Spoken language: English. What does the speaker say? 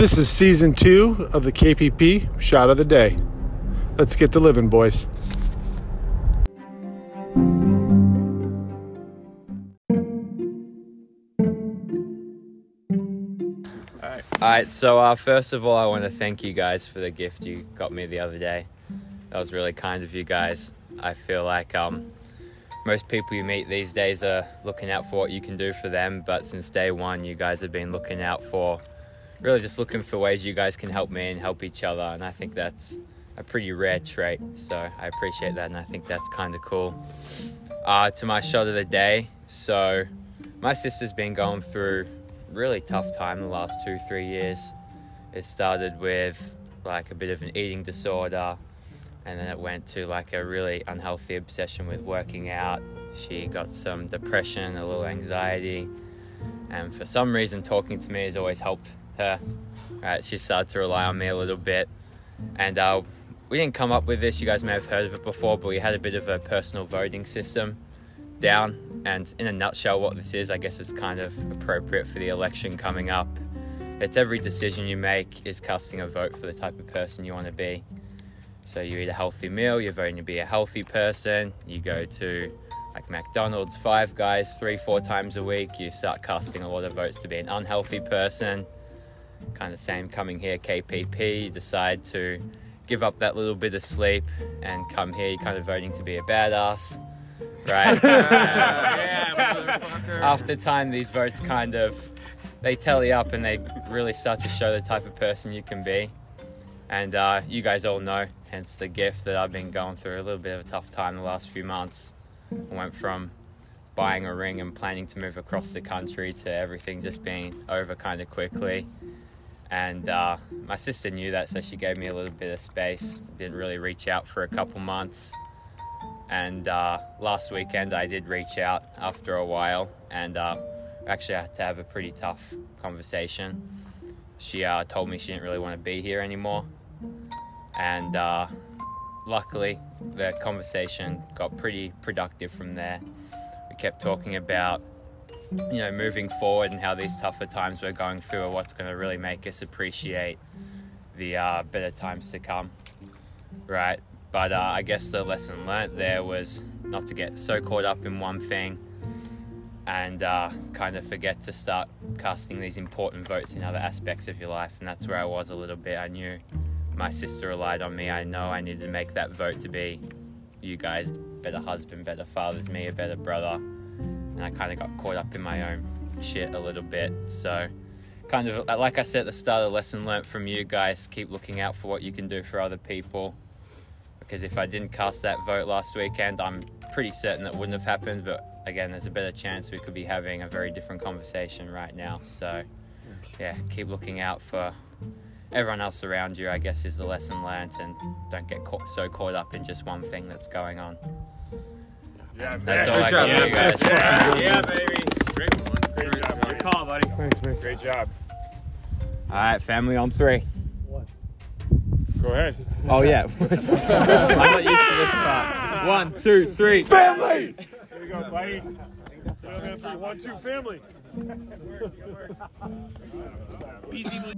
This is season two of the KPP Shot of the Day. Let's get to living, boys. All right, so uh, first of all, I want to thank you guys for the gift you got me the other day. That was really kind of you guys. I feel like um, most people you meet these days are looking out for what you can do for them, but since day one, you guys have been looking out for really just looking for ways you guys can help me and help each other, and I think that's a pretty rare trait. So I appreciate that, and I think that's kind of cool. Uh, to my shot of the day, so my sister's been going through really tough time the last two three years. It started with like a bit of an eating disorder, and then it went to like a really unhealthy obsession with working out. She got some depression, a little anxiety, and for some reason, talking to me has always helped her. Right, she started to rely on me a little bit, and uh, we didn't come up with this. You guys may have heard of it before, but we had a bit of a personal voting system down. And in a nutshell, what this is, I guess it's kind of appropriate for the election coming up. It's every decision you make is casting a vote for the type of person you want to be. So you eat a healthy meal, you're voting to be a healthy person. You go to like McDonald's, Five Guys, three, four times a week. You start casting a lot of votes to be an unhealthy person. Kind of same coming here, KPP. Decide to give up that little bit of sleep and come here. You're kind of voting to be a badass right? After time, these votes kind of they tally up and they really start to show the type of person you can be. And uh, you guys all know, hence the gift that I've been going through a little bit of a tough time the last few months. I went from buying a ring and planning to move across the country to everything just being over kind of quickly. And uh, my sister knew that, so she gave me a little bit of space. Didn't really reach out for a couple months and uh, last weekend I did reach out after a while, and uh, actually I had to have a pretty tough conversation. She uh, told me she didn't really want to be here anymore, and uh, luckily the conversation got pretty productive from there. We kept talking about you know moving forward and how these tougher times we're going through are what's going to really make us appreciate the uh, better times to come right but uh, I guess the lesson learnt there was not to get so caught up in one thing and uh, kind of forget to start casting these important votes in other aspects of your life. And that's where I was a little bit. I knew my sister relied on me. I know I needed to make that vote to be you guys better husband, better fathers, me a better brother. And I kind of got caught up in my own shit a little bit. So, kind of uh, like I said at the start, a lesson learnt from you guys keep looking out for what you can do for other people because if I didn't cast that vote last weekend, I'm pretty certain that wouldn't have happened. But again, there's a better chance we could be having a very different conversation right now. So, yeah, keep looking out for everyone else around you, I guess, is the lesson learned, and don't get caught, so caught up in just one thing that's going on. Yeah, That's man. all Good I job, got for man. you guys. Yeah, yeah, baby. Great one. Great, job. Good call, buddy. Thanks, man. Great job. All right, family on three. Go ahead. Oh yeah, I'm not used to this part. One, two, three. Family! Here we go, buddy. One, two, family. Easy.